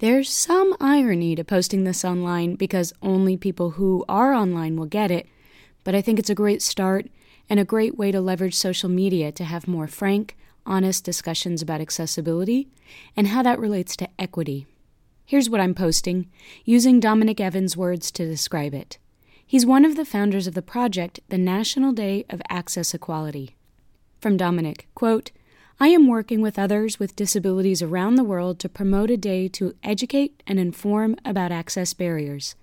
There's some irony to posting this online because only people who are online will get it, but I think it's a great start and a great way to leverage social media to have more frank, honest discussions about accessibility and how that relates to equity. Here's what I'm posting, using Dominic Evans' words to describe it. He's one of the founders of the project, the National Day of Access Equality. From Dominic, quote, I am working with others with disabilities around the world to promote a day to educate and inform about access barriers.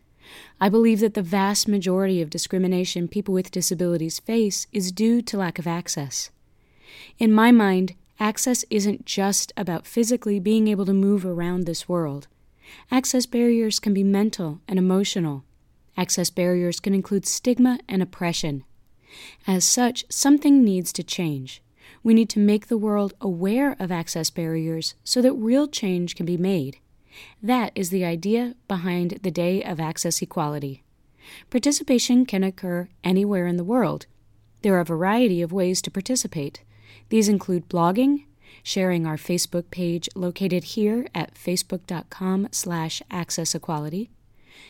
I believe that the vast majority of discrimination people with disabilities face is due to lack of access. In my mind, access isn't just about physically being able to move around this world. Access barriers can be mental and emotional. Access barriers can include stigma and oppression. As such, something needs to change. We need to make the world aware of access barriers so that real change can be made. That is the idea behind the Day of Access Equality. Participation can occur anywhere in the world. There are a variety of ways to participate. These include blogging, sharing our Facebook page located here at facebook.com slash accessequality,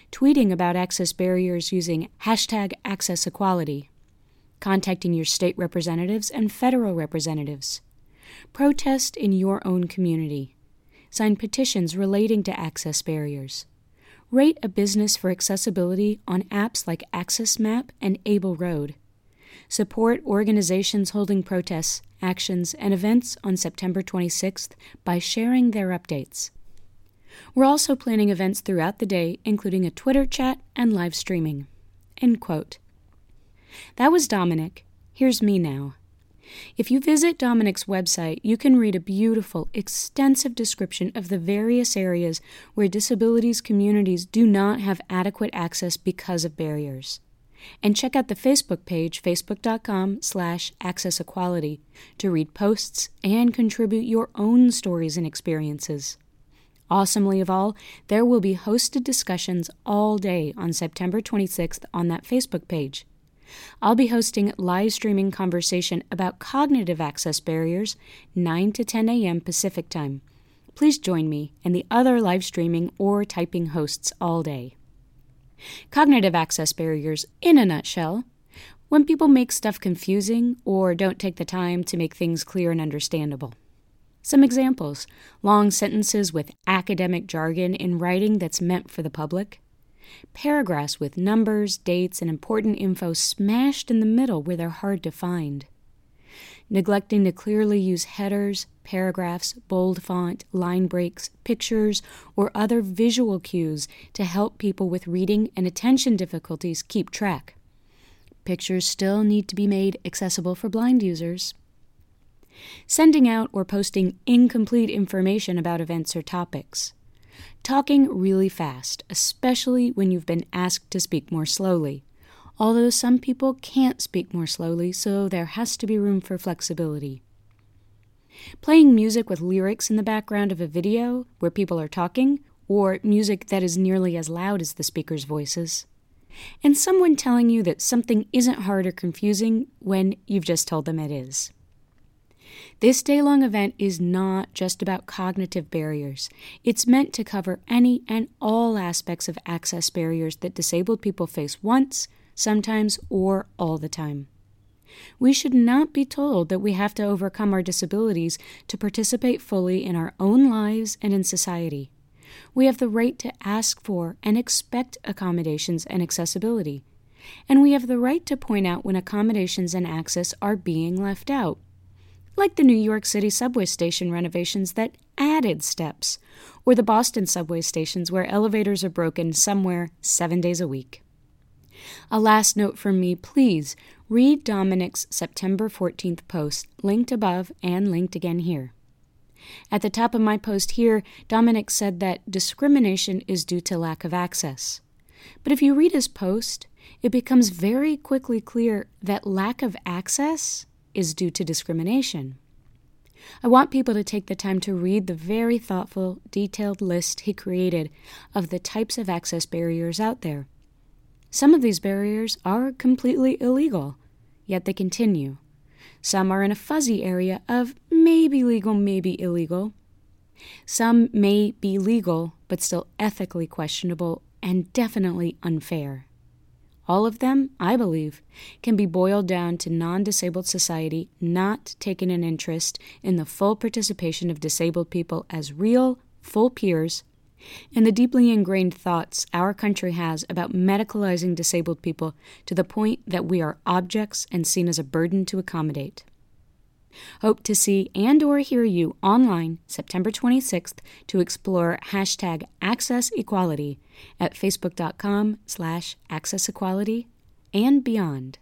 tweeting about access barriers using hashtag accessequality, contacting your state representatives and federal representatives, protest in your own community, sign petitions relating to access barriers, rate a business for accessibility on apps like AXS Map and Able Road, support organizations holding protests, actions, and events on September 26th by sharing their updates. We're also planning events throughout the day, including a Twitter chat and live streaming. End quote. That was Dominic. Here's me now. If you visit Dominic's website, you can read a beautiful, extensive description of the various areas where disabilities communities do not have adequate access because of barriers. And check out the Facebook page, facebook.com slash accessequality, to read posts and contribute your own stories and experiences. Awesomely of all, there will be hosted discussions all day on September 26th on that Facebook page. I'll be hosting live streaming conversation about cognitive access barriers 9 to 10 a.m. Pacific Time. Please join me and the other live streaming or typing hosts all day. Cognitive access barriers, in a nutshell, when people make stuff confusing or don't take the time to make things clear and understandable. Some examples long sentences with academic jargon in writing that's meant for the public, paragraphs with numbers, dates, and important info smashed in the middle where they're hard to find. Neglecting to clearly use headers, paragraphs, bold font, line breaks, pictures, or other visual cues to help people with reading and attention difficulties keep track. Pictures still need to be made accessible for blind users. Sending out or posting incomplete information about events or topics. Talking really fast, especially when you've been asked to speak more slowly. Although some people can't speak more slowly, so there has to be room for flexibility. Playing music with lyrics in the background of a video where people are talking, or music that is nearly as loud as the speaker's voices. And someone telling you that something isn't hard or confusing when you've just told them it is. This day long event is not just about cognitive barriers. It's meant to cover any and all aspects of access barriers that disabled people face once, sometimes, or all the time. We should not be told that we have to overcome our disabilities to participate fully in our own lives and in society. We have the right to ask for and expect accommodations and accessibility. And we have the right to point out when accommodations and access are being left out like the New York City subway station renovations that added steps, or the Boston subway stations where elevators are broken somewhere seven days a week. A last note from me please read Dominic's September 14th post, linked above and linked again here. At the top of my post here, Dominic said that discrimination is due to lack of access. But if you read his post, it becomes very quickly clear that lack of access is due to discrimination. I want people to take the time to read the very thoughtful, detailed list he created of the types of access barriers out there. Some of these barriers are completely illegal, yet they continue. Some are in a fuzzy area of maybe legal, maybe illegal. Some may be legal, but still ethically questionable and definitely unfair. All of them, I believe, can be boiled down to non disabled society not taking an interest in the full participation of disabled people as real, full peers, and the deeply ingrained thoughts our country has about medicalizing disabled people to the point that we are objects and seen as a burden to accommodate. Hope to see and or hear you online September 26th to explore hashtag access equality at facebook.com slash access equality and beyond.